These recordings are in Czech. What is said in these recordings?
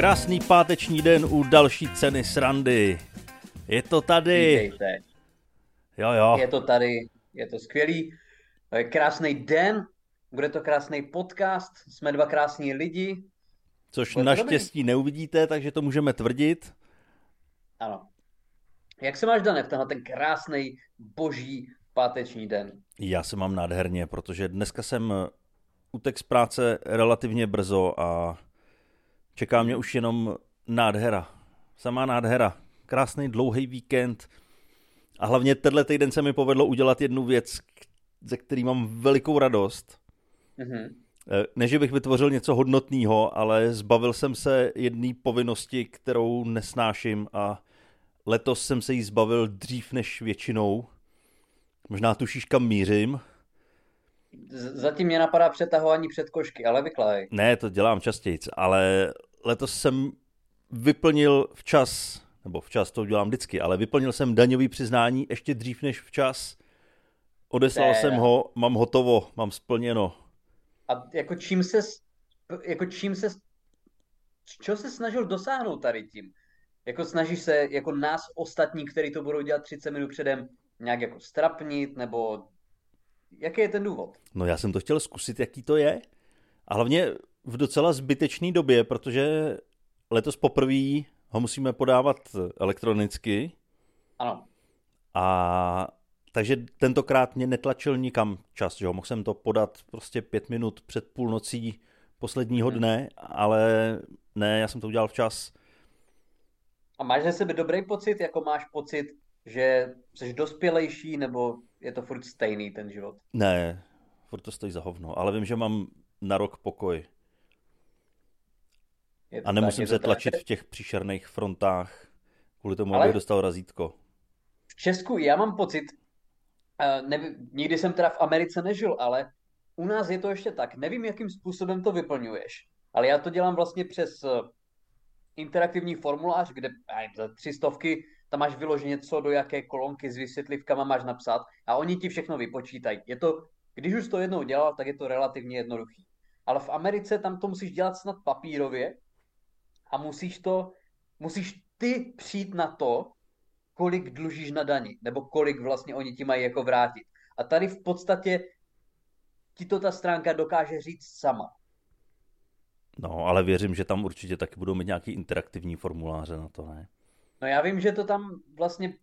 Krásný páteční den u další ceny srandy. Je to tady. Vítejte. Jo, jo. Je to tady, je to skvělý. Je krásný den, bude to krásný podcast, jsme dva krásní lidi. Což Bude naštěstí neuvidíte, takže to můžeme tvrdit. Ano. Jak se máš, Dane, v tenhle ten krásný boží páteční den? Já se mám nádherně, protože dneska jsem utek z práce relativně brzo a čeká mě už jenom nádhera. Samá nádhera. Krásný dlouhý víkend. A hlavně tenhle týden se mi povedlo udělat jednu věc, ze který mám velikou radost. Mhm. Eh, Ne, že bych vytvořil něco hodnotného, ale zbavil jsem se jedné povinnosti, kterou nesnáším a letos jsem se jí zbavil dřív než většinou. Možná tušíš, kam mířím. Zatím mě napadá přetahování před košky, ale vykládej. Ne, to dělám častěji, ale letos jsem vyplnil včas, nebo včas to dělám vždycky, ale vyplnil jsem daňový přiznání ještě dřív než včas. Odeslal Té. jsem ho, mám hotovo, mám splněno. A jako čím se, jako čím se, čeho se snažil dosáhnout tady tím? Jako snažíš se, jako nás ostatní, kteří to budou dělat 30 minut předem, nějak jako strapnit, nebo jaký je ten důvod? No já jsem to chtěl zkusit, jaký to je. A hlavně v docela zbytečné době, protože letos poprvé ho musíme podávat elektronicky Ano, a takže tentokrát mě netlačil nikam čas, že jo? Mohl jsem to podat prostě pět minut před půlnocí posledního Mhm. dne, ale ne, já jsem to udělal včas. A máš ze sebe dobrý pocit, jako máš pocit, že jsi dospělejší, nebo je to furt stejný ten život? Ne, furt to stojí za hovno, ale vím, že mám na rok pokoj a tak, nemusím to se tak. tlačit v těch příšerných frontách kvůli tomu, Ale- abych dostal razítko. V Česku já mám pocit, eh, nevím, nikdy jsem teda v Americe nežil, ale u nás je to ještě tak. Nevím, jakým způsobem to vyplňuješ, ale já to dělám vlastně přes eh, interaktivní formulář, kde za tři stovky tam máš vyloženě co do jaké kolonky s vysvětlivkama máš napsat a oni ti všechno vypočítají. Je to, když už to jednou dělal, tak je to relativně jednoduchý. Ale v Americe tam to musíš dělat snad papírově a musíš to, musíš ty přijít na to, kolik dlužíš na dani, nebo kolik vlastně oni ti mají jako vrátit. A tady v podstatě ti to ta stránka dokáže říct sama. No, ale věřím, že tam určitě taky budou mít nějaký interaktivní formuláře na to, ne? No já vím, že to tam vlastně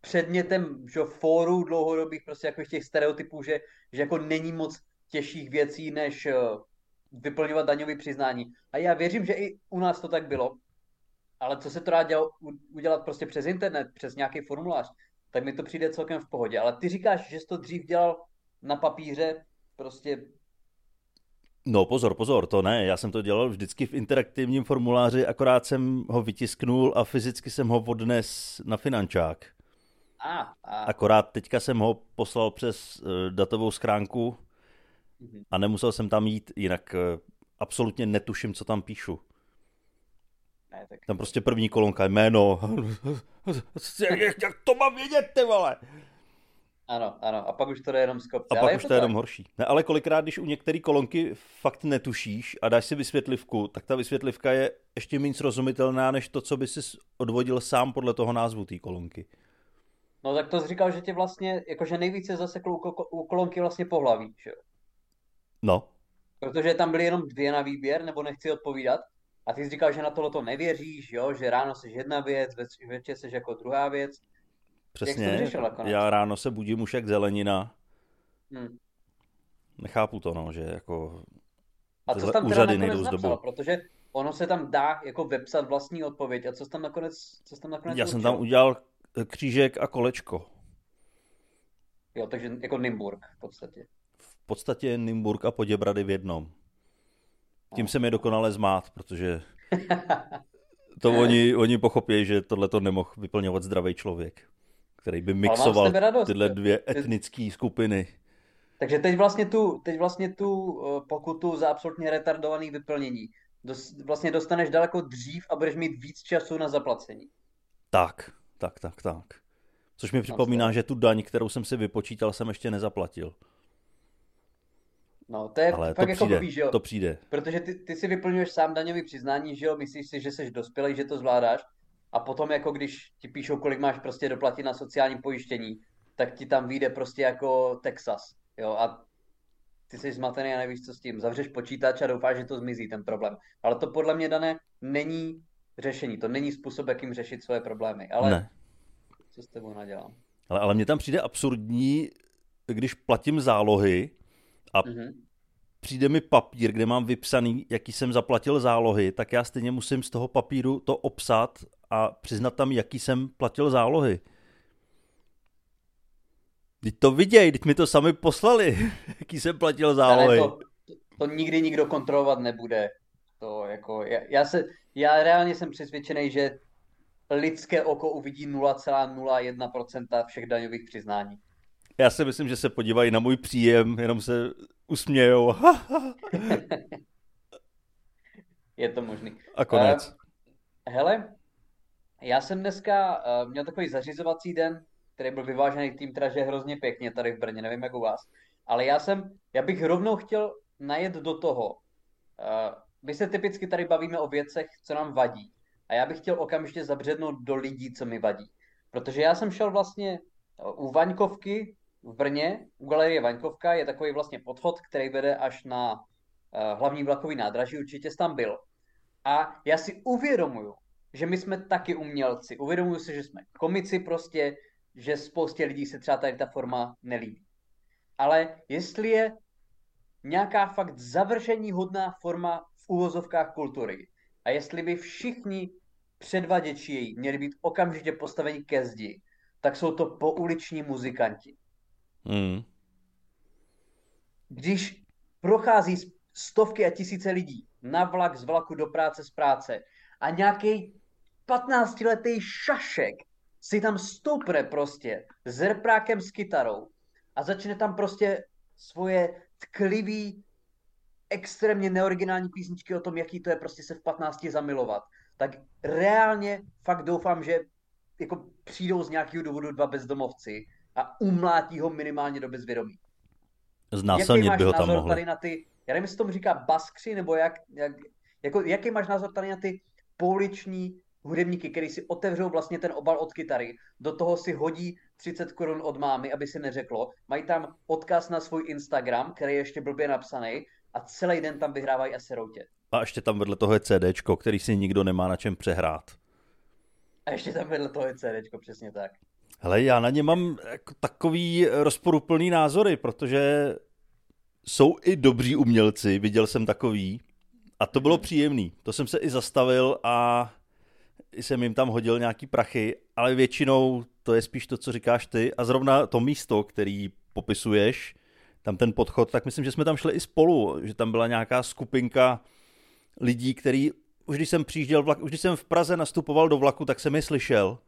předmětem že, fóru dlouhodobých prostě jako těch stereotypů, že, že jako není moc těžších věcí, než eh, vyplňovat daňové přiznání. A já věřím, že i u nás to tak bylo. Ale co se to dá děl, udělat prostě přes internet, přes nějaký formulář, tak mi to přijde celkem v pohodě. Ale ty říkáš, že jsi to dřív dělal na papíře, prostě No pozor, pozor, to ne, já jsem to dělal vždycky v interaktivním formuláři, akorát jsem ho vytisknul a fyzicky jsem ho odnes na finančák. a, a, Akorát teďka jsem ho poslal přes eh, datovou schránku Mhm. a nemusel jsem tam jít, jinak eh, absolutně netuším, co tam píšu. ne, tak Tam prostě první kolonka, jméno. jak, jak to mám vědět, ty vole? Ano, ano. A pak už to jde jenom z kopce. A Ale pak je už to to je jenom horší. Ne, ale kolikrát, když u některé kolonky fakt netušíš a dáš si vysvětlivku, tak ta vysvětlivka je ještě méně srozumitelná, než to, co by si odvodil sám podle toho názvu té kolonky. No tak to jsi říkal, že tě vlastně, jakože nejvíce zaseklo u, ko- u kolonky vlastně pohlaví, že jo? No, Protože tam byly jenom dvě na výběr, nebo nechci odpovídat. A ty jsi říkal, že na tohle to nevěříš, jo? Že ráno jsi jedna věc, več- večer jsi jako druhá věc. Jak jsi to přesně. řešil nakonec? Já ráno se budím už jak zelenina. Hm. Nechápu to, no, že jako A co tam teda úřady nakonec napsal? Protože ono se tam dá jako vepsat vlastní odpověď. A co jsi tam nakonec, co jsi tam nakonec Já jsem určil? tam udělal křížek a kolečko. Jo, takže jako Nymburk v podstatě. V podstatě Nymburk a Poděbrady v jednom. Tím se mi dokonale zmát, protože to oni, oni pochopí, že tohle to nemohl vyplňovat zdravý člověk, který by mixoval radost. tyhle dvě etnické skupiny. Takže teď vlastně tu, teď vlastně tu eh, pokutu za absolutně retardovaný vyplnění dos, vlastně dostaneš daleko dřív a budeš mít víc času na zaplacení. Tak, tak, tak, tak. Což mi připomíná, že tu daň, kterou jsem si vypočítal, jsem ještě nezaplatil. No, to je Ale fakt to jako přijde, blbý, že jo? to přijde. Protože ty, ty si vyplňuješ sám daňový přiznání, že jo? Myslíš si, že jsi dospělý, že to zvládáš. A potom jako když ti píšou, kolik máš prostě doplatit na sociální pojištění, tak ti tam vyjde prostě jako Texas, jo? A ty jsi zmatený a nevíš, co s tím. Zavřeš počítač a doufáš, že to zmizí, ten problém. Ale to podle mě, dané, není řešení. To není způsob, jakým řešit svoje problémy. Ale Ne. co s tebou nadělám? Ale, ale mně tam přijde absurdní, když platím zálohy a Mhm. přijde mi papír, kde mám vypsaný, jaký jsem zaplatil zálohy, tak já stejně musím z toho papíru to obsat a přiznat tam, jaký jsem platil zálohy. Teď to viděj, teď mi to sami poslali, jaký jsem platil zálohy. to, to, to nikdy nikdo kontrolovat nebude. To jako, já, já, se, já reálně jsem přesvědčený, že lidské oko uvidí 0,01% všech daňových přiznání. Já si myslím, že se podívají na můj příjem, jenom se usmějou Je to možný. a konec. Uh, hele, já jsem dneska uh, měl takový zařizovací den, který byl vyvážený že je hrozně pěkně tady v Brně, nevím jak u vás. Ale já jsem, já bych rovnou chtěl najet do toho. Uh, my se typicky tady bavíme o věcech, co nám vadí. A já bych chtěl okamžitě zabřednout do lidí, co mi vadí. Protože já jsem šel vlastně u Vaňkovky v Brně, u galerie Vaňkovka je takový vlastně podchod, který vede až na uh, hlavní vlakový nádraží, určitě jsi tam byl. A já si uvědomuju, že my jsme taky umělci. Uvědomuju si, že jsme komici prostě, že spoustě lidí se třeba tady ta forma nelíbí. Ale jestli je nějaká fakt završení hodná forma v úvozovkách kultury a jestli by všichni předvaděči její měli být okamžitě postaveni ke zdi, tak jsou to pouliční muzikanti. Hmm. Když prochází stovky a tisíce lidí na vlak, z vlaku do práce, z práce a nějaký 15-letý šašek si tam stoupne prostě s reprákem s kytarou a začne tam prostě svoje tklivý, extrémně neoriginální písničky o tom, jaký to je prostě se v 15 zamilovat, tak reálně fakt doufám, že jako přijdou z nějakého důvodu dva bezdomovci a umlátí ho minimálně do bezvědomí. Znásilnit by ho tam názor mohli. tady na ty, já nevím, jestli tomu říká baskři, nebo jak, jak jako, jaký máš názor tady na ty pouliční hudebníky, který si otevřou vlastně ten obal od kytary, do toho si hodí 30 korun od mámy, aby si neřeklo, mají tam odkaz na svůj Instagram, který je ještě blbě napsaný a celý den tam vyhrávají a seroutě. A ještě tam vedle toho je CDčko, který si nikdo nemá na čem přehrát. A ještě tam vedle toho je CDčko, přesně tak. Hele, já na ně mám jako takový rozporuplný názory, protože jsou i dobří umělci, viděl jsem takový, a to bylo příjemný. To jsem se i zastavil a jsem jim tam hodil nějaký prachy, ale většinou to je spíš to, co říkáš ty. A zrovna to místo, který popisuješ, tam ten podchod, tak myslím, že jsme tam šli i spolu, že tam byla nějaká skupinka lidí, který, už když jsem přijížděl vlak, už když jsem v Praze nastupoval do vlaku, tak jsem je slyšel.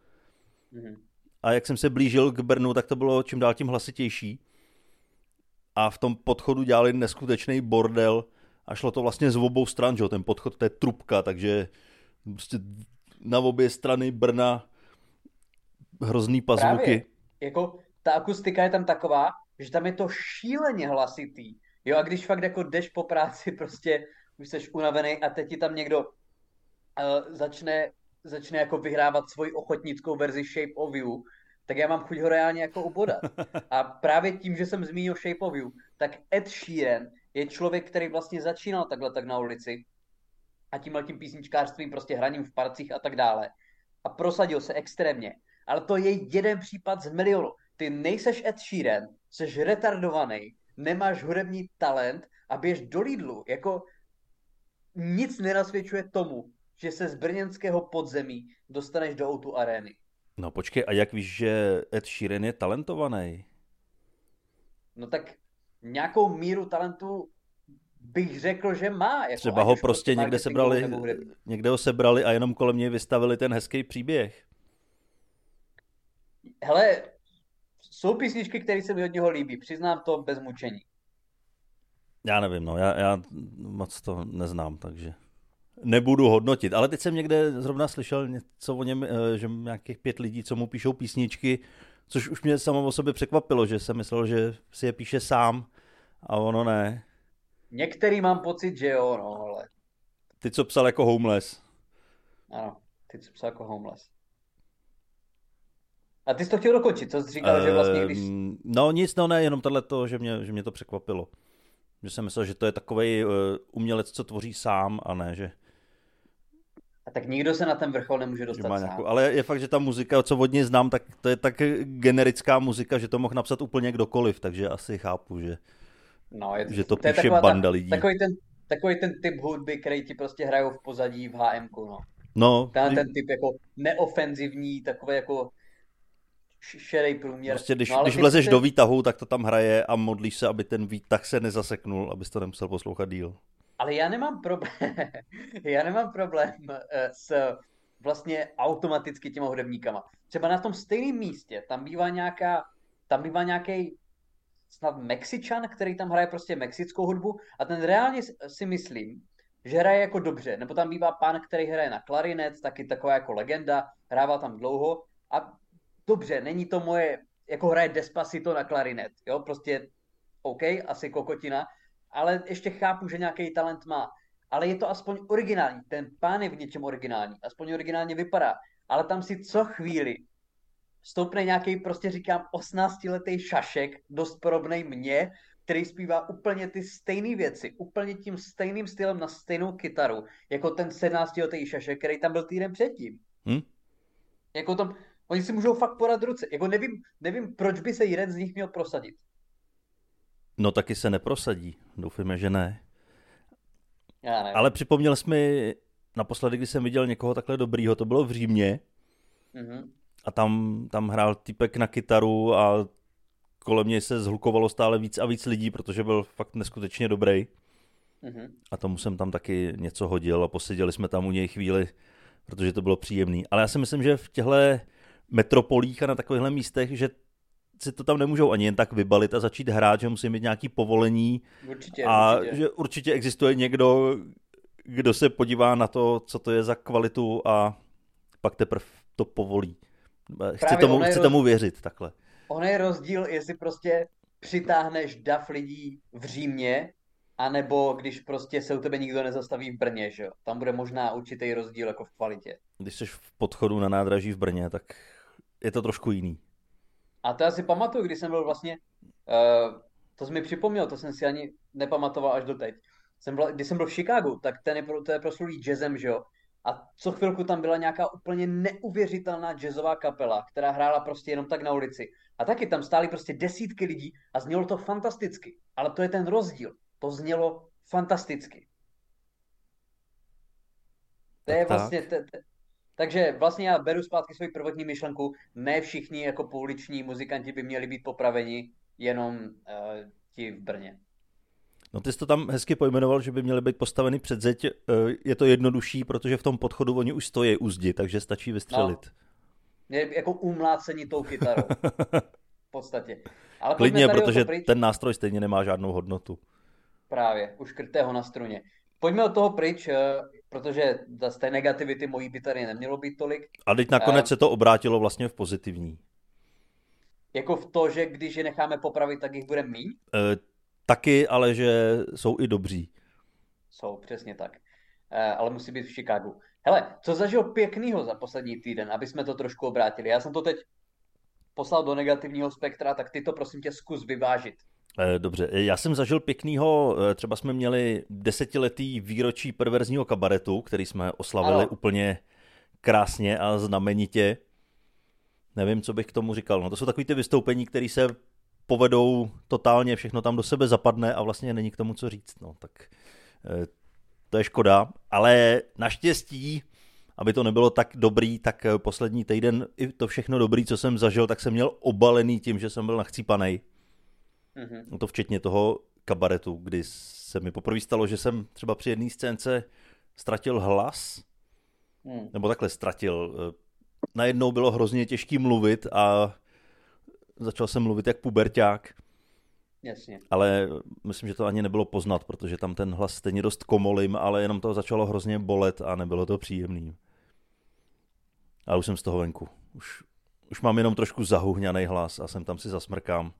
Mhm. A jak jsem se blížil k Brnu, tak to bylo čím dál tím hlasitější. A v tom podchodu dělali neskutečný bordel a šlo to vlastně z obou stran, že jo, ten podchod, to je trubka, takže prostě na obě strany Brna hrozný pazvuky. Právě. Jako ta akustika je tam taková, že tam je to šíleně hlasitý. Jo, a když fakt jako jdeš po práci, prostě už jsi unavený a teď ti tam někdo uh, začne, začne jako vyhrávat svoji ochotnickou verzi Shape of You, tak já mám chuť ho reálně jako ubodat. A právě tím, že jsem zmínil Shape of You, tak Ed Sheeran je člověk, který vlastně začínal takhle tak na ulici a tímhle tím písničkářstvím, prostě hraním v parcích a tak dále. A prosadil se extrémně. Ale to je jeden případ z milionu. Ty nejseš Ed Sheeran, jsi retardovaný, nemáš hudební talent a běž do Lidlu. Jako nic nenasvědčuje tomu, že se z brněnského podzemí dostaneš do Outu arény. No počkej, a jak víš, že Ed Sheeran je talentovaný? No tak nějakou míru talentu bych řekl, že má. Jako, Třeba ho prostě někde sebrali, někde ho sebrali a jenom kolem něj vystavili ten hezký příběh. Hele, jsou písničky, které se mi od něho líbí, přiznám to bez mučení. Já nevím, no, já, já moc to neznám, takže nebudu hodnotit. Ale teď jsem někde zrovna slyšel něco o něm, že nějakých pět lidí, co mu píšou písničky, což už mě samo o sobě překvapilo, že jsem myslel, že si je píše sám a ono ne. Některý mám pocit, že jo, no, ale... Ty, co psal jako homeless. Ano, ty, co psal jako homeless. A ty jsi to chtěl dokončit, co jsi říkal, uh, že vlastně když... Ehm, no nic, no ne, jenom tohle to, že mě, že mě to překvapilo. Že jsem myslel, že to je takový uh, umělec, co tvoří sám a ne, že... A tak nikdo se na ten vrchol nemůže dostat sám. Nějakou, ale je fakt, že ta muzika, co od něj znám, tak to je tak generická muzika, že to mohl napsat úplně kdokoliv, takže asi chápu, že, no, je, že to, to píše banda ta, lidí. Takový ten, takový ten typ hudby, který ti prostě hrajou v pozadí v HM, no. No. Ten, ten typ jako neofenzivní, takový jako šedý průměr. Prostě když, no, když vlezeš jsi... do výtahu, tak to tam hraje a modlíš se, aby ten výtah se nezaseknul, abys to nemusel poslouchat díl. Ale já nemám problém, já nemám problém eh, s vlastně automaticky těma hudebníkama. Třeba na tom stejném místě, tam bývá nějaká, tam bývá nějaký snad Mexičan, který tam hraje prostě mexickou hudbu a ten reálně si myslím, že hraje jako dobře. Nebo tam bývá pán, který hraje na klarinet, taky taková jako legenda, hrává tam dlouho a dobře, není to moje, jako hraje Despacito na klarinet, jo, prostě OK, asi kokotina, ale ještě chápu, že nějaký talent má. Ale je to aspoň originální, ten pán je v něčem originální, aspoň originálně vypadá, ale tam si co chvíli stoupne nějaký, prostě říkám, 18-letý šašek, dost podobný mně, který zpívá úplně ty stejné věci, úplně tím stejným stylem na stejnou kytaru, jako ten 17-letý šašek, který tam byl týden předtím. Hmm? Jako to, Oni si můžou fakt podat ruce. Jako nevím, nevím, proč by se jeden z nich měl prosadit. No taky se neprosadí. Doufujeme, že ne. Já nevím. Ale připomněl jsi mi naposledy, kdy jsem viděl někoho takhle dobrýho, to bylo v Římě. Mm-hmm. A tam, tam hrál typek na kytaru a kolem něj se zhlukovalo stále víc a víc lidí, protože byl fakt neskutečně dobrý. Mm-hmm. A tomu jsem tam taky něco hodil a poseděli jsme tam u něj chvíli, protože to bylo příjemný. Ale já si myslím, že v těchto metropolích a na takovýchhle místech, že si to tam nemůžou ani jen tak vybalit a začít hrát, že musí mít nějaký povolení určitě, a určitě. že určitě existuje někdo, kdo se podívá na to, co to je za kvalitu a pak teprve to povolí. Chci, tomu, chci roz... tomu věřit takhle. On je rozdíl, jestli prostě přitáhneš dav lidí v Římě, anebo když prostě se u tebe nikdo nezastaví v Brně, že jo? Tam bude možná určitý rozdíl jako v kvalitě. Když jsi v podchodu na nádraží v Brně, tak je to trošku jiný. A to já si pamatuju, když jsem byl vlastně, uh, to jsi mi připomněl, to jsem si ani nepamatoval až doteď. Jsem byl, když jsem byl v Chicagu, tak ten je, to je proslulý jazzem, že jo? A co chvilku tam byla nějaká úplně neuvěřitelná jazzová kapela, která hrála prostě jenom tak na ulici. A taky tam stály prostě desítky lidí a znělo to fantasticky. Ale to je ten rozdíl. To znělo fantasticky. To je vlastně, t, t, takže vlastně já beru zpátky svoji prvotní myšlenku. Ne všichni jako pouliční muzikanti by měli být popraveni, jenom uh, ti v Brně. No ty jsi to tam hezky pojmenoval, že by měly být postaveny před zeď. Eh, je to jednodušší, protože v tom podchodu oni už stojí u zdi, takže stačí vystřelit. No, jako umlácení tou kytarou. v podstatě. Ale Klidně, protože ten nástroj stejně nemá žádnou hodnotu. Právě, uškrté ho na struně. Pojďme od toho pryč, eh, protože z té negativity mojí by tady nemělo být tolik. A teď nakonec uh, se to obrátilo vlastně v pozitivní. Jako v to, že když je necháme popravit, tak jich bude míň? Uh, taky, ale že jsou i dobří. Jsou, přesně tak. Uh, ale musí být v Chicagu. Hele, co zažil pěknýho za poslední týden, aby jsme to trošku obrátili. Já jsem to teď poslal do negativního spektra, tak ty to prosím tě zkus vyvážit. Eh, dobře, já jsem zažil pěknýho, eh, třeba jsme měli desetiletý výročí perverzního kabaretu, který jsme oslavili ano. úplně krásně a znamenitě. Nevím, co bych k tomu říkal. No to jsou takový ty vystoupení, které se povedou totálně, všechno tam do sebe zapadne a vlastně není k tomu co říct. No, tak eh, to je škoda, ale naštěstí, aby to nebylo tak dobrý, tak poslední týden i to všechno dobrý, co jsem zažil, tak jsem měl obalený tím, že jsem byl nachcípanej. Mm-hmm. No to včetně toho kabaretu, kdy se mi poprvé stalo, že jsem třeba při jedné scénce ztratil hlas, mm. nebo takhle ztratil. Eh, najednou bylo hrozně těžký mluvit a začal jsem mluvit jak puberták. Jasně. Ale myslím, že to ani nebylo poznat, protože tam ten hlas stejně dost komolím, ale jenom to začalo hrozně bolet a nebylo to příjemný. A už jsem z toho venku. Už, už mám jenom trošku zahuhňaný hlas a jsem tam si zasmrkám.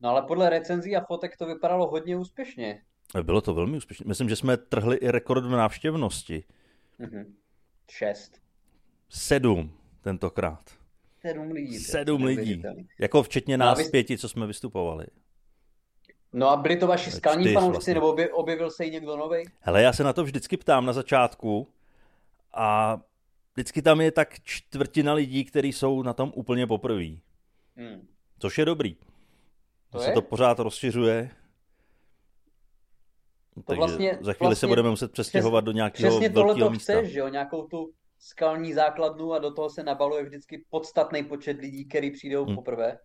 No ale podle recenzí a fotek to vypadalo hodně úspěšně. Bylo to velmi úspěšné. Myslím, že jsme trhli i rekord v návštěvnosti. Mhm. Šest. Sedm tentokrát. Sedm lidí. to Sedm lidí. Jako včetně No nás vy- pěti, co jsme vystupovali. No a byli to vaši skalní Čtyř fanoušci, vlastně. nebo obje- objevil se i někdo nový? Hele, já se na to vždycky ptám na začátku a vždycky tam je tak čtvrtina lidí, kteří jsou na tom úplně poprvé. Hmm. Což je dobrý. To To se je? to pořád rozšiřuje. Takže vlastně- za chvíli se vlastně budeme muset přestěhovat do nějakého Přesně tohle to chceš, že jo? Nějakou tu skalní základnu a do toho se nabaluje vždycky podstatný počet lidí, který přijdou Hmm. poprvé.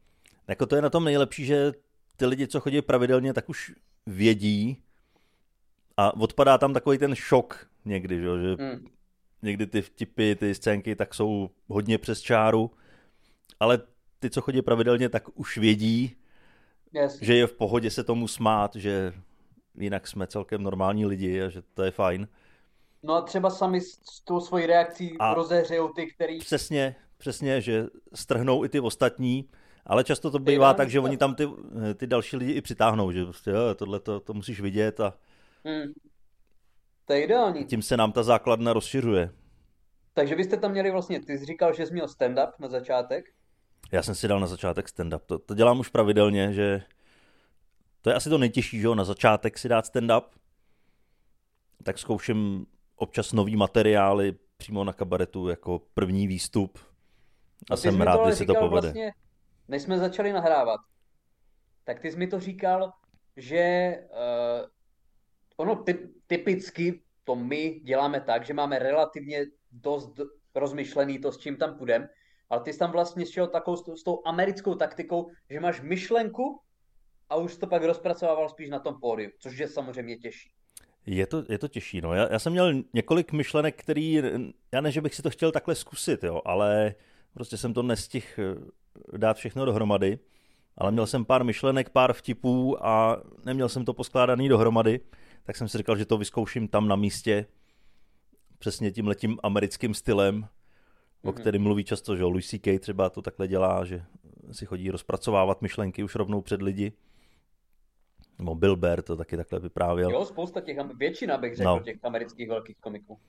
Jako to je na tom nejlepší, že ty lidi, co chodí pravidelně, tak už vědí a odpadá tam takový ten šok někdy, že, Hmm. někdy ty vtipy, ty scénky tak jsou hodně přes čáru, ale ty, co chodí pravidelně, tak už vědí, Yes. že je v pohodě se tomu smát, že jinak jsme celkem normální lidi a že to je fajn. No a třeba sami s, tou svojí reakcí A- rozehřejou ty, který... Přesně, přesně, že strhnou i ty ostatní, ale často to bývá tak, že oni tam ty, ty další lidi i přitáhnou, že prostě jo, tohle to, to musíš vidět a Hmm. To je ideální. tím se nám ta základna rozšiřuje. Takže byste tam měli vlastně, ty jsi říkal, že jsi měl stand-up na začátek. Já jsem si dal na začátek stand-up. To, to dělám už pravidelně, že to je asi to nejtěžší, že jo, na začátek si dát stand-up. Tak zkouším občas nový materiály přímo na kabaretu jako první výstup. A, A ty jsem rád, když se to povede. Vlastně, než jsme začali nahrávat, tak ty jsi mi to říkal, že uh, ono ty, typicky to my děláme tak, že máme relativně dost rozmyšlený to, s čím tam půjdem, ale ty jsi tam vlastně šel takovou s tou- s tou americkou taktikou, že máš myšlenku a už to pak rozpracovával spíš na tom pódiu, což je samozřejmě těžší. Je to, je to těžší, no. Já, já jsem měl několik myšlenek, který, já ne, že bych si to chtěl takhle zkusit, jo, ale prostě jsem to nestihl eh, dát všechno dohromady, ale měl jsem pár myšlenek, pár vtipů a neměl jsem to poskládaný dohromady, tak jsem si říkal, že to vyzkouším tam na místě, přesně tím letím americkým stylem, o Mhm. kterém mluví často, že Louis C.K. třeba to takhle dělá, že si chodí rozpracovávat myšlenky už rovnou před lidi. Nebo Bill Bear to taky takhle vyprávěl. Jo, spousta těch, většina bych řekl No. těch amerických velkých komiků.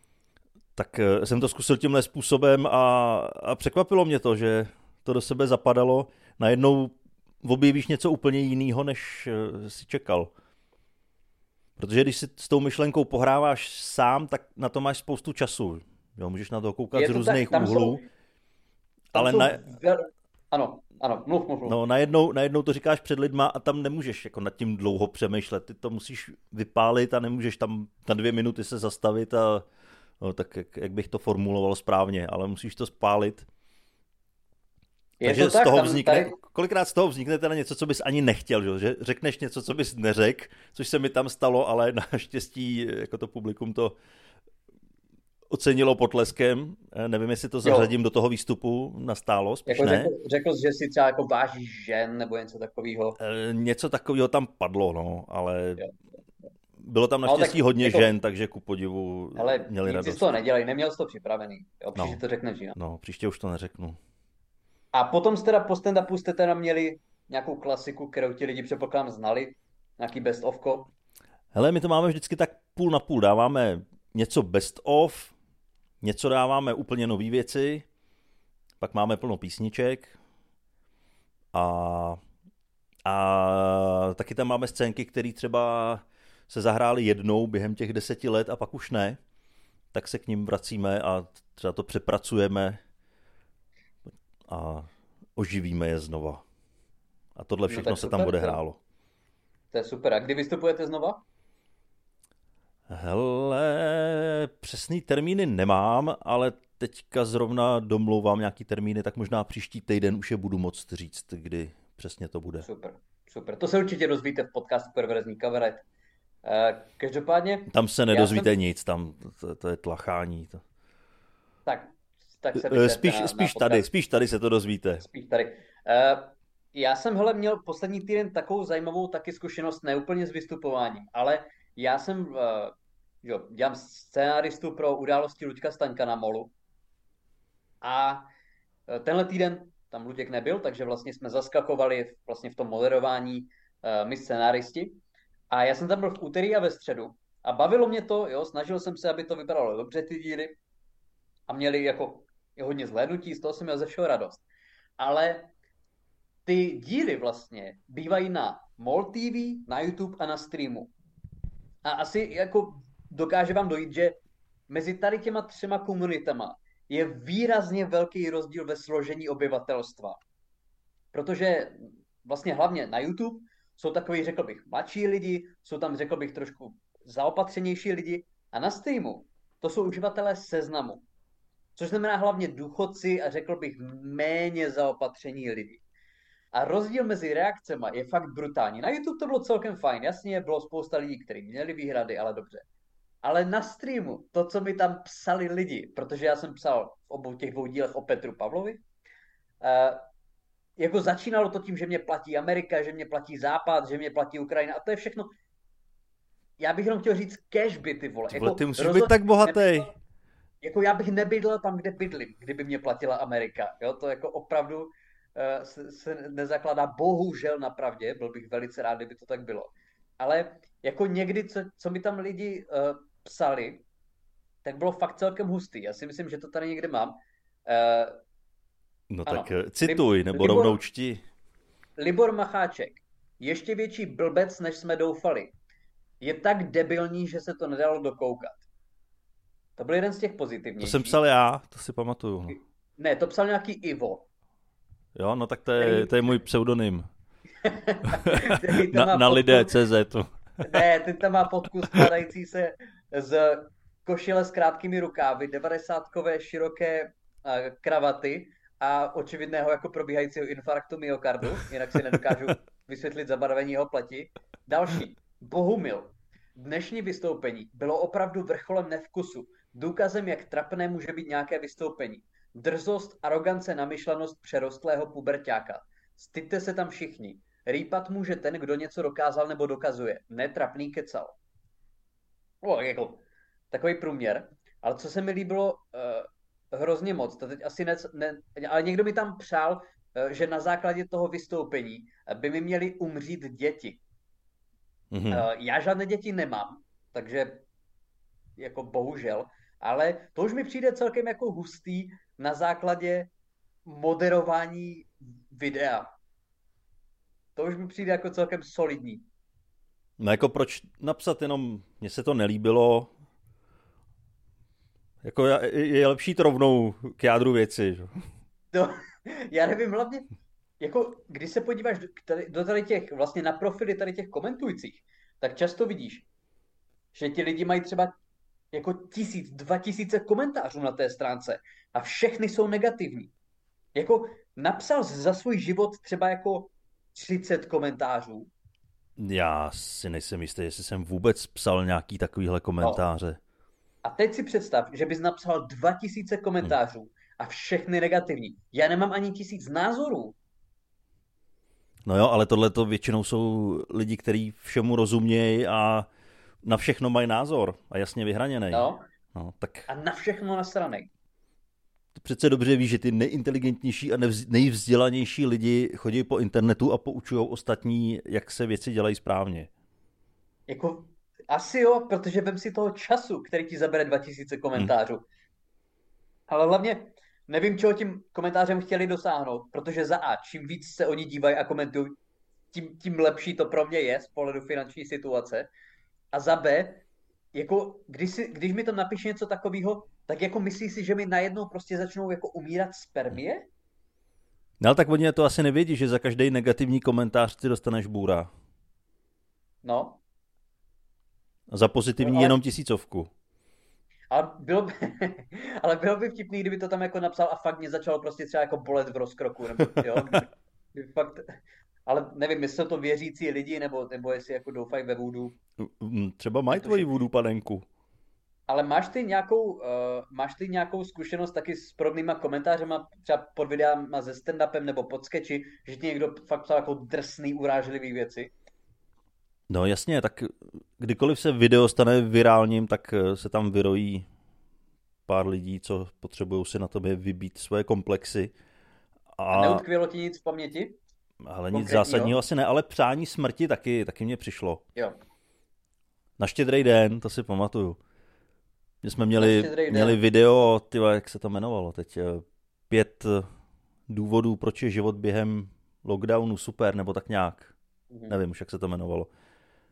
tak eh, jsem to zkusil tímhle způsobem a, a překvapilo mě to, že to do sebe zapadalo. Najednou objevíš něco úplně jiného, než eh, si čekal. Protože když si s tou myšlenkou pohráváš sám, tak na to máš spoustu času. Jo, můžeš na to koukat Je z to tak, různých tam jsou- úhlů, Tam ale jsou na, vel... Ano, ano, mluv, mluv, mluv. no, najednou, najednou to říkáš před lidma a tam nemůžeš jako nad tím dlouho přemýšlet. Ty to musíš vypálit a nemůžeš tam na dvě minuty se zastavit a no, tak jak, jak bych to formuloval správně, ale musíš to spálit. je Takže to z tak, toho tam, vznikne, tady, kolikrát z toho vznikne teda něco, co bys ani nechtěl, že? že řekneš něco, co bys neřekl, což se mi tam stalo, ale naštěstí jako to publikum to ocenilo potleskem. Eh, Nevím, jestli to zařadím do toho výstupu na stálo, spíš jako ne. řekl, řekl jsi, že si třeba jako vážíš žen nebo něco takového. Eh, Něco takového tam padlo, no, ale Jo. bylo tam Ale tak naštěstí hodně jako- žen, takže ku podivu Ale měli nic radost. toho nedělej, neměl jsi to připravený. Jo, příště No. to řekneš jinak. No, příště už to neřeknu. A potom jste teda po stand-upu jste teda měli nějakou klasiku, kterou ti lidi předpokládám znali, nějaký best ofko. Hele, my to máme vždycky tak půl na půl. Dáváme něco best of, něco dáváme úplně nové věci, pak máme plno písniček a, a taky tam máme scénky, které třeba se zahrály jednou během těch deseti let a pak už ne, tak se k ním vracíme a třeba to přepracujeme a oživíme je znova. A tohle No všechno tak se tam odehrálo. To je super. A kdy vystupujete znova? Hele, přesný termíny nemám, ale teďka zrovna domlouvám nějaký termíny, tak možná příští týden už je budu moct říct, kdy přesně to bude. Super, super. To se určitě dozvíte v podcastu Perverzní kabaret. Eh, Každopádně, Tam se nedozvíte jsem- nic, tam to, to je tlachání. To. tak, tak se Eh, Spíš, na, na spíš podcast. tady, spíš tady se to dozvíte. Spíš tady. Uh, já jsem hele měl poslední týden takovou zajímavou taky zkušenost, ne úplně s vystupováním, ale já jsem, uh, jo, dělám scénáristu pro události Luďka Staňka na Molu a eh, tenhle týden tam Luděk nebyl, takže vlastně jsme zaskakovali vlastně v tom moderování uh, my scénáristi A já jsem tam byl v úterý a ve středu a bavilo mě to, jo, snažil jsem se, aby to vypadalo dobře ty díly a měli jako hodně zhlédnutí, z toho jsem měl ze všeho radost. Ale ty díly vlastně bývají na MOL TV, na YouTube a na streamu. A asi jako dokáže vám dojít, že mezi tady těma třema komunitama je výrazně velký rozdíl ve složení obyvatelstva. Protože vlastně hlavně na YouTube jsou takový, řekl bych, mladší lidi, jsou tam, řekl bych, trošku zaopatřenější lidi a na streamu to jsou uživatelé seznamu. Což znamená hlavně důchodci a řekl bych méně zaopatření lidi. A rozdíl mezi reakcemi je fakt brutální. Na YouTube to bylo celkem fajn, jasně, bylo spousta lidí, kteří měli výhrady, ale dobře. Ale na streamu, to, co mi tam psali lidi, protože já jsem psal v obou těch dvou dílech o Petru Pavlovi, uh, jako začínalo to tím, že mě platí Amerika, že mě platí Západ, že mě platí Ukrajina a to je všechno. Já bych jenom chtěl říct cashby, ty vole. Ty, vole, jako, ty musíš být tak bohatý. Jako já bych nebydlel tam, kde bydlím, kdyby mě platila Amerika. Jo, to jako opravdu se, se nezakládá bohužel na pravdě, byl bych velice rád, kdyby to tak bylo. Ale jako někdy, co, co mi tam lidi uh, psali, tak bylo fakt celkem hustý. Já si myslím, že to tady někde mám. Uh, No ano. tak eh, cituj, nebo Libor, rovnou čti. Libor Macháček. Ještě větší blbec, než jsme doufali. Je tak debilní, že se to nedalo dokoukat. To byl jeden z těch pozitivnějších. To jsem psal já, to si pamatuju. No. Ne, to psal nějaký Ivo. Jo, no tak to je, to je můj pseudonym. na, na lidé CZ. ne, ty tam má podkus skládající se z košile s krátkými rukávy, devadesátkové široké kravaty a očividného jako probíhajícího infarktu myokardu, jinak si nedokážu vysvětlit zabarvení jeho pleti. Další, Bohumil. Dnešní vystoupení bylo opravdu vrcholem nevkusu, důkazem, jak trapné může být nějaké vystoupení. Drzost, arogance, namyšlenost přerostlého puberťáka. Styďte se tam všichni. Rýpat může ten, kdo něco dokázal nebo dokazuje. Netrapný kecal. O, jako takový průměr. Ale co se mi líbilo, uh, hrozně moc. To teď asi ne, ne, ale někdo mi tam přál, eh, že na základě toho vystoupení by mi měly umřít děti. Mm-hmm. Já žádné děti nemám, takže jako bohužel, ale to už mi přijde celkem jako hustý na základě moderování videa. To už mi přijde jako celkem solidní. No jako proč napsat jenom, mně se to nelíbilo, jako je lepší to rovnou k jádru věci. Že? To, já nevím, hlavně, jako když se podíváš do tady, do tady těch, vlastně na profily tady těch komentujících, tak často vidíš, že ti lidi mají třeba jako tisíc, dva tisíce komentářů na té stránce a všechny jsou negativní. Jako napsal za svůj život třeba jako 30 komentářů. Já si nejsem jistý, jestli jsem vůbec psal nějaký takovýhle komentáře. No. A teď si představ, že bys napsal 2000 komentářů hmm. a všechny negativní. Já nemám ani tisíc názorů. No jo, ale tohle to většinou jsou lidi, kteří všemu rozumějí a na všechno mají názor a jasně vyhraněný. No. no tak... A na všechno nasranej. To přece dobře víš, že ty nejinteligentnější a nejvzdělanější lidi chodí po internetu a poučují ostatní, jak se věci dělají správně. Jako asi jo, protože vem si toho času, který ti zabere 2000 komentářů. Hmm. Ale hlavně nevím, čeho tím komentářem chtěli dosáhnout, protože za A, čím víc se oni dívají a komentují, tím, tím lepší to pro mě je z pohledu finanční situace. A za B, jako když, si, když mi to napíše něco takového, tak jako myslíš si, že mi najednou prostě začnou jako umírat spermie? No ale tak oni to asi nevědí, že za každý negativní komentář ty dostaneš bůra. No, za pozitivní no, ale... jenom tisícovku. Ale bylo, by, ale bylo by vtipný, kdyby to tam jako napsal a fakt mě začalo prostě třeba jako bolet v rozkroku. Nebo, jo? fakt, ale nevím, jestli jsou to věřící lidi, nebo, nebo jestli jako doufají ve vůdu. Mm, třeba mají tvoji vůdu panenku. Ale máš ty, nějakou, uh, máš ty nějakou zkušenost taky s podobnýma komentářema, třeba pod videama ze stand-upem nebo pod sketchy, že ti někdo fakt psal jako drsný, urážlivý věci? No jasně, tak kdykoliv se video stane virálním, tak eh, se tam vyrojí pár lidí, co potřebují si na tobě vybít svoje komplexy. A, a neutkvělo ti nic v paměti? Ale nic zásadního asi ne, ale přání smrti taky, taky mě přišlo. Jo. Na štědrý den, to si pamatuju. My jsme měli, měli video, tyva, jak se to jmenovalo teď, eh, pět eh, důvodů, proč je život během lockdownu super, nebo tak nějak. Mm-hmm. Nevím už, jak se to jmenovalo.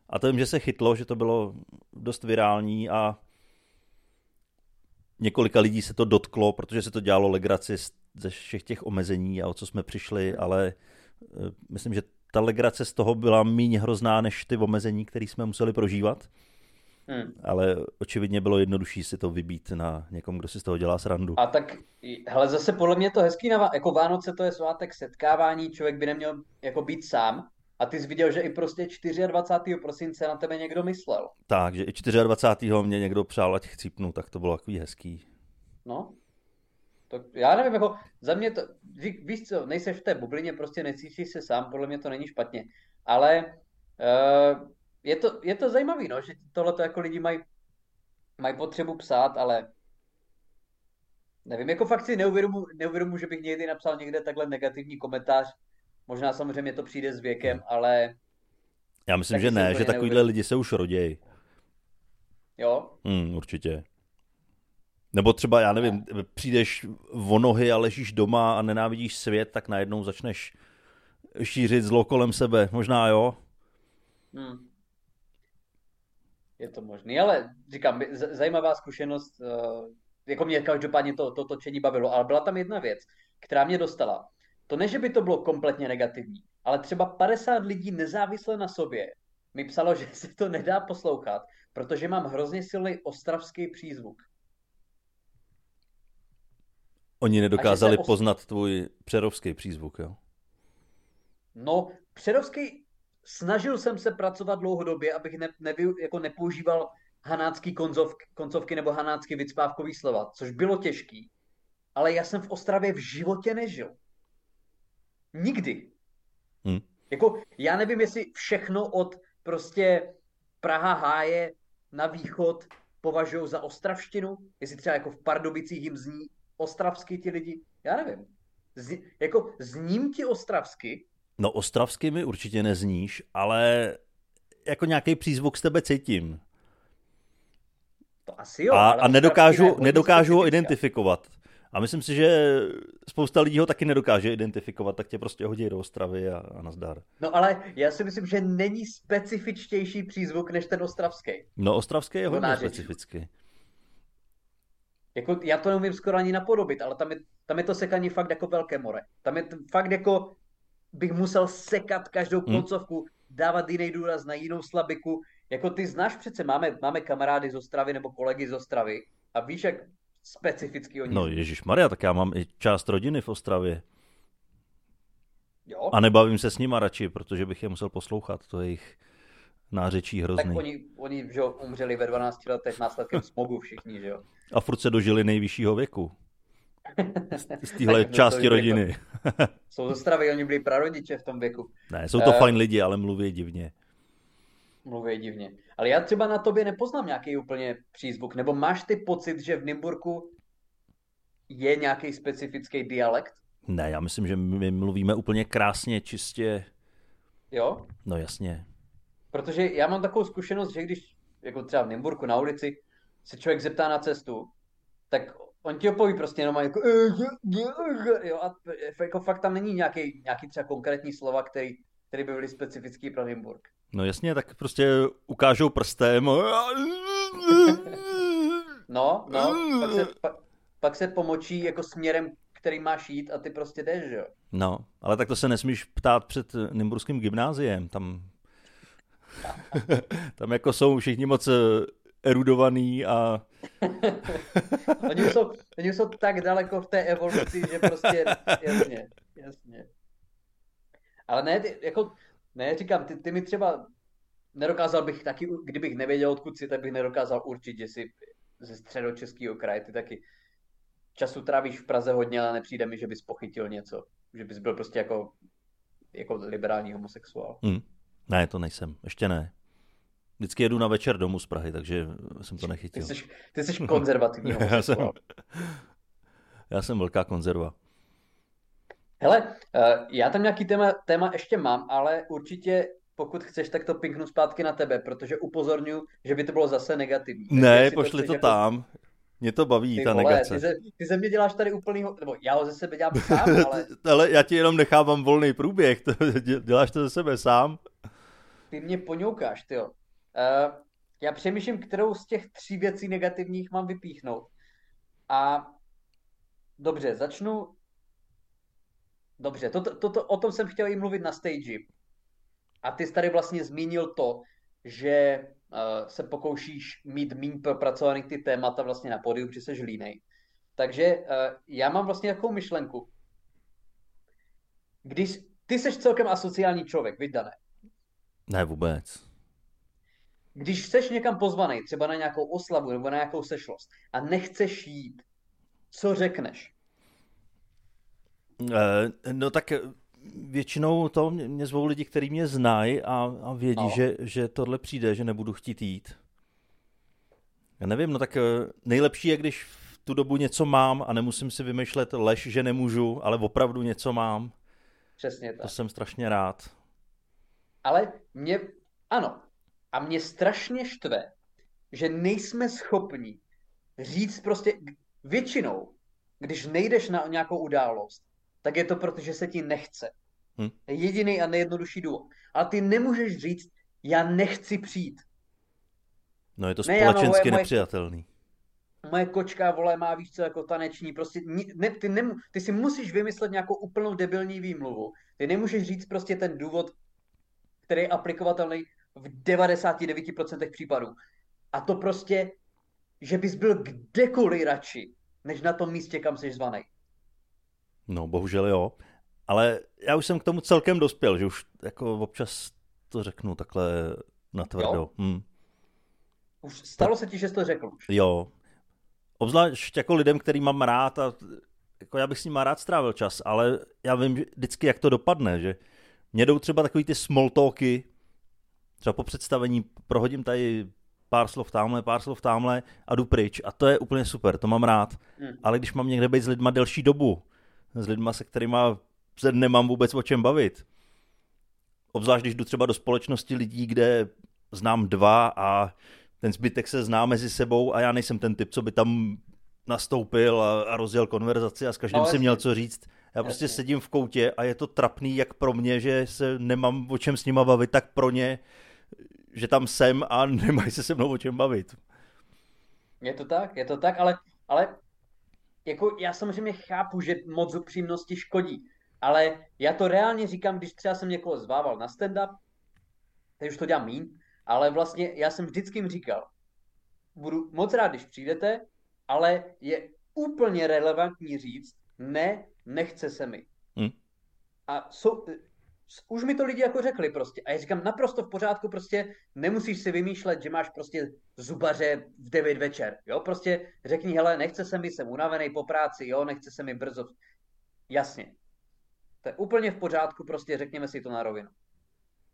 A to vím, že se chytlo, že to bylo dost virální a několika lidí se to dotklo, protože se to dělalo legraci ze všech těch omezení a o co jsme přišli, ale eh, myslím, že ta legrace z toho byla méně hrozná než ty omezení, které jsme museli prožívat. Hmm. Ale očividně bylo jednodušší si to vybít na někom, kdo si z toho dělá srandu. A tak, hele, zase podle mě to hezký, na, jako Vánoce to je svátek setkávání, člověk by neměl jako být sám. A ty jsi viděl, že i prostě 24. prosince na tebe někdo myslel. Tak, že i 24. mě někdo přál, ať chcípnu, tak to bylo takový hezký. No, to, já nevím, jako za mě to, ví, víš co, nejseš v té bublině, prostě necítíš se sám, podle mě to není špatně. Ale uh, je to, je to zajímavé, no, že tohle jako lidi mají mají potřebu psát, ale nevím, jako fakt si neuvědomu, neuvědomu, že bych někdy napsal někde takhle negativní komentář. Možná samozřejmě to přijde s věkem, ale... Já myslím, že ne, že takovýhle lidi se už rodějí. Jo? Hmm, určitě. Nebo třeba, já nevím, přijdeš o nohy a ležíš doma a nenávidíš svět, tak najednou začneš šířit zlo kolem sebe. Možná jo? Hmm. Je to možné, ale říkám, zajímavá zkušenost, eh, jako mě každopádně to, to točení bavilo, ale byla tam jedna věc, která mě dostala. To ne, že by to bylo kompletně negativní, ale třeba 50 lidí nezávisle na sobě mi psalo, že se to nedá poslouchat, protože mám hrozně silný ostravský přízvuk. Oni nedokázali os... poznat tvůj přerovský přízvuk, jo? No, přerovský snažil jsem se pracovat dlouhodobě, abych ne, nevy, jako nepoužíval hanácký koncovky, koncovky nebo hanácký vycpávkový slova, což bylo těžký. Ale já jsem v Ostravě v životě nežil. Nikdy. Hmm. Jako, já nevím, jestli všechno od prostě Praha háje na východ považují za ostravštinu, jestli třeba jako v Pardubicích jim zní ostravsky ti lidi, já nevím. Z, jako zním ti ostravsky, No ostravsky mi určitě nezníš, ale jako nějaký přízvuk z tebe cítím. To asi jo. A, a nedokážu, nedokážu ho identifikovat. A myslím si, že spousta lidí ho taky nedokáže identifikovat, tak tě prostě hodí do Ostravy a, a nazdar. No ale já si myslím, že není specifičtější přízvuk než ten ostravský. No ostravský je hodně specifický. Jako, já to neumím skoro ani napodobit, ale tam je, tam je to sekaní fakt jako velké more. Tam je fakt jako bych musel sekat každou hmm. koncovku, dávat jiný důraz na jinou slabiku. Jako ty znáš přece, máme, máme kamarády z Ostravy nebo kolegy z Ostravy a víš, jak specificky oni... No Ježíš Maria, tak já mám i část rodiny v Ostravě. Jo? A nebavím se s nima radši, protože bych je musel poslouchat, to je jich nářečí hrozný. Tak oni, oni že jo, umřeli ve 12 letech následkem smogu všichni, že jo. A furt se dožili nejvyššího věku. Z téhle části rodiny. jsou z Ostravy, oni byli prarodiče v tom věku. Ne, jsou to uh, fajn lidi, ale mluví divně. Mluví divně. Ale já třeba na tobě nepoznám nějaký úplně přízvuk. Nebo máš ty pocit, že v Nymburku je nějaký specifický dialekt? Ne, já myslím, že my mluvíme úplně krásně, čistě. Jo? No jasně. Protože já mám takovou zkušenost, že když jako třeba v Nymburku na ulici se člověk zeptá na cestu, tak on ti opoví prostě jenom jako, jo, a jako fakt tam není nějaký, nějaký třeba konkrétní slova, který, který by byly specifický pro Nymburk. No jasně, tak prostě ukážou prstem. no, no, pak se, pak, pak se pomočí jako směrem, který máš jít a ty prostě jdeš, jo. No, ale tak to se nesmíš ptát před Nymburským gymnáziem, tam tam jako jsou všichni moc erudovaný a... oni, jsou, oni jsou tak daleko v té evoluci, že prostě, jasně, jasně. Ale ne, ty, jako, ne, říkám, ty, ty mi třeba nedokázal bych taky, kdybych nevěděl, odkud si, tak bych nedokázal určit, že jsi ze středočeského kraje, ty taky času trávíš v Praze hodně, ale nepřijde mi, že bys pochytil něco, že bys byl prostě jako, jako liberální homosexuál. Hmm. Ne, to nejsem, ještě ne. Vždycky jedu na večer domů z Prahy, takže jsem to nechytil. Ty jsi, ty jsi konzervativní já, jsem, já jsem velká konzerva. Hele, eh, já tam nějaký téma, téma ještě mám, ale určitě pokud chceš, tak to pinknu zpátky na tebe, protože upozorňuji, že by to bylo zase negativní. Ne, pošli to, to jako... tam. Mě to baví, ty ta vole, negace. Ty ze, ty ze mě děláš tady úplnýho, nebo já ho ze sebe dělám sám, ale... ale já ti jenom nechávám volný průběh, to, děláš to ze sebe sám. Ty mě poňoukáš, ty jo. Uh, já přemýšlím, kterou z těch tří věcí negativních mám vypíchnout. A dobře, začnu... Dobře, to, to, o tom jsem chtěl i mluvit na stage. A ty jsi tady vlastně zmínil to, že uh, se pokoušíš mít méně propracovaný ty témata vlastně na pódiu, protože jsi línej. Takže uh, já mám vlastně takovou myšlenku. Když ty jsi celkem asociální člověk, vydané. Ne vůbec. Když jsi někam pozvaný, třeba na nějakou oslavu nebo na nějakou sešlost a nechceš jít, co řekneš? Uh, no tak většinou to mě, mě zvou lidi, kteří mě znají a, a vědí, no. že, že tohle přijde, že nebudu chtít jít. Já nevím, no tak eh, nejlepší je, když v tu dobu něco mám a nemusím si vymýšlet lež, že nemůžu, ale opravdu něco mám. Přesně tak. To jsem strašně rád. Ale mě, ano, a mě strašně štve, že nejsme schopni říct prostě většinou, když nejdeš na nějakou událost, tak je to proto, že se ti nechce. Hm. Jediný a nejjednodušší důvod. Ale ty nemůžeš říct, já nechci přijít. No je to společensky ne, nepřijatelný. Moje kočka, vole, má víš co, jako taneční, prostě ne, ty, nemu, ty si musíš vymyslet nějakou úplnou debilní výmluvu. Ty nemůžeš říct prostě ten důvod, který je aplikovatelný v 99% případů. A to prostě, že bys byl kdekoliv radši, než na tom místě, kam jsi zvaný. No, bohužel jo. Ale já už jsem k tomu celkem dospěl, že už jako občas to řeknu takhle natvrdo. Hmm. Už stalo se ti, že jsi to řekl už? Jo. Obzvlášť jako lidem, který mám rád a jako já bych s ním rád strávil čas, ale já vím vždycky, jak to dopadne, že mě jdou třeba takový ty small talky, třeba po představení prohodím tady pár slov tamhle, pár slov tamhle a jdu pryč. A to je úplně super, to mám rád. Hmm. Ale když mám někde být s lidma delší dobu, s lidma, se kterými se nemám vůbec o čem bavit. Obzvlášť, když jdu třeba do společnosti lidí, kde znám dva a ten zbytek se zná mezi sebou a já nejsem ten typ, co by tam nastoupil a, a rozjel konverzaci a s každým no, si měl co říct. Já prostě jasně. sedím v koutě a je to trapný jak pro mě, že se nemám o čem s nima bavit, tak pro ně, že tam jsem a nemají se se mnou o čem bavit. Je to tak, je to tak, ale, ale jako já samozřejmě chápu, že moc upřímnosti škodí, ale já to reálně říkám, když třeba jsem někoho zvával na stand-up, teď už to dělám mín, ale vlastně já jsem vždycky jim říkal, budu moc rád, když přijdete, ale je úplně relevantní říct, ne, nechce se mi. Hmm. A jsou, už mi to lidi jako řekli prostě. A já říkám, naprosto v pořádku, prostě nemusíš si vymýšlet, že máš prostě zubaře v 9 večer, jo, prostě řekni, hele, nechce se mi, jsem unavený po práci, jo, nechce se mi brzo. Jasně. To je úplně v pořádku, prostě řekněme si to na rovinu.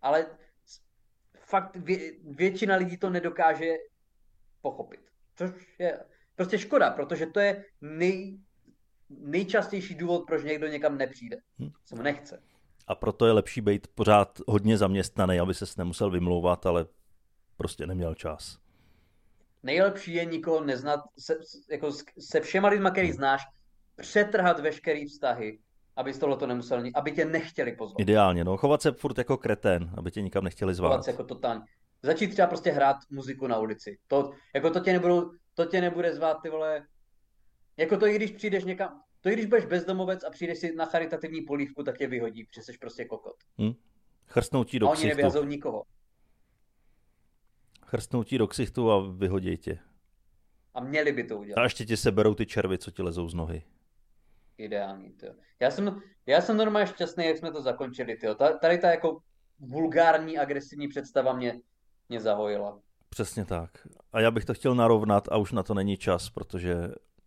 Ale fakt vě, většina lidí to nedokáže pochopit. Což je prostě škoda, protože to je nej, nejčastější důvod, proč někdo někam nepřijde. Hm. Se mu nechce. A proto je lepší být pořád hodně zaměstnaný, aby se nemusel vymlouvat, ale prostě neměl čas. Nejlepší je nikoho neznat, se, jako se všema lidma, který znáš, přetrhat veškerý vztahy, aby tohle nemusel, aby tě nechtěli pozvat. Ideálně, no, chovat se furt jako kretén, aby tě nikam nechtěli zvát. Chovat se jako totálně. Začít třeba prostě hrát muziku na ulici. To, jako to tě, nebudou, to tě nebude zvát, ty vole, jako to i když přijdeš někam, to i když budeš bezdomovec a přijdeš si na charitativní polívku, tak tě vyhodí, protože jsi prostě kokot. Hmm. Chrstnoutí do a oni nevyhazou nikoho. Chrstnoutí do ksichtu a vyhodí tě. A měli by to udělat. A ještě ti seberou ty červy, co ti lezou z nohy. Ideální, to. Já jsem, já jsem normálně šťastný, jak jsme to zakončili, tyjo. Tady ta jako vulgární, agresivní představa mě, mě zahojila. Přesně tak. A já bych to chtěl narovnat a už na to není čas, protože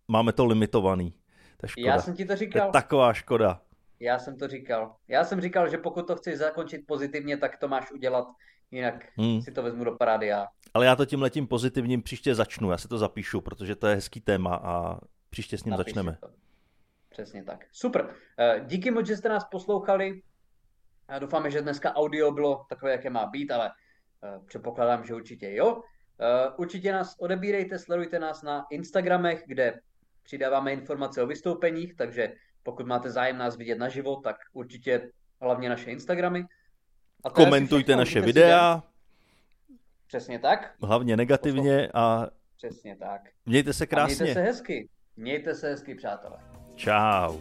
máme to limitovaný. To škoda. Já jsem ti to říkal. To taková škoda. Já jsem to říkal. Já jsem říkal, že pokud to chceš zakončit pozitivně, tak to máš udělat, jinak hmm. si to vezmu do parády já. Ale já to tím letím pozitivním příště začnu, já si to zapíšu, protože to je hezký téma a příště s ním Napíši začneme. To. Přesně tak. Super. Eh, díky moc, že jste nás poslouchali. Já doufáme, že dneska audio bylo takové, jaké má být, ale uh, předpokládám, že určitě jo. Uh, určitě nás odebírejte, sledujte nás na Instagramech, kde přidáváme informace o vystoupeních, takže pokud máte zájem nás vidět naživo, tak určitě hlavně naše Instagramy. A Komentujte naše videa. Přesně tak. Hlavně negativně a... Přesně tak. Mějte se krásně. A mějte se hezky. Mějte se hezky, přátelé. Čau.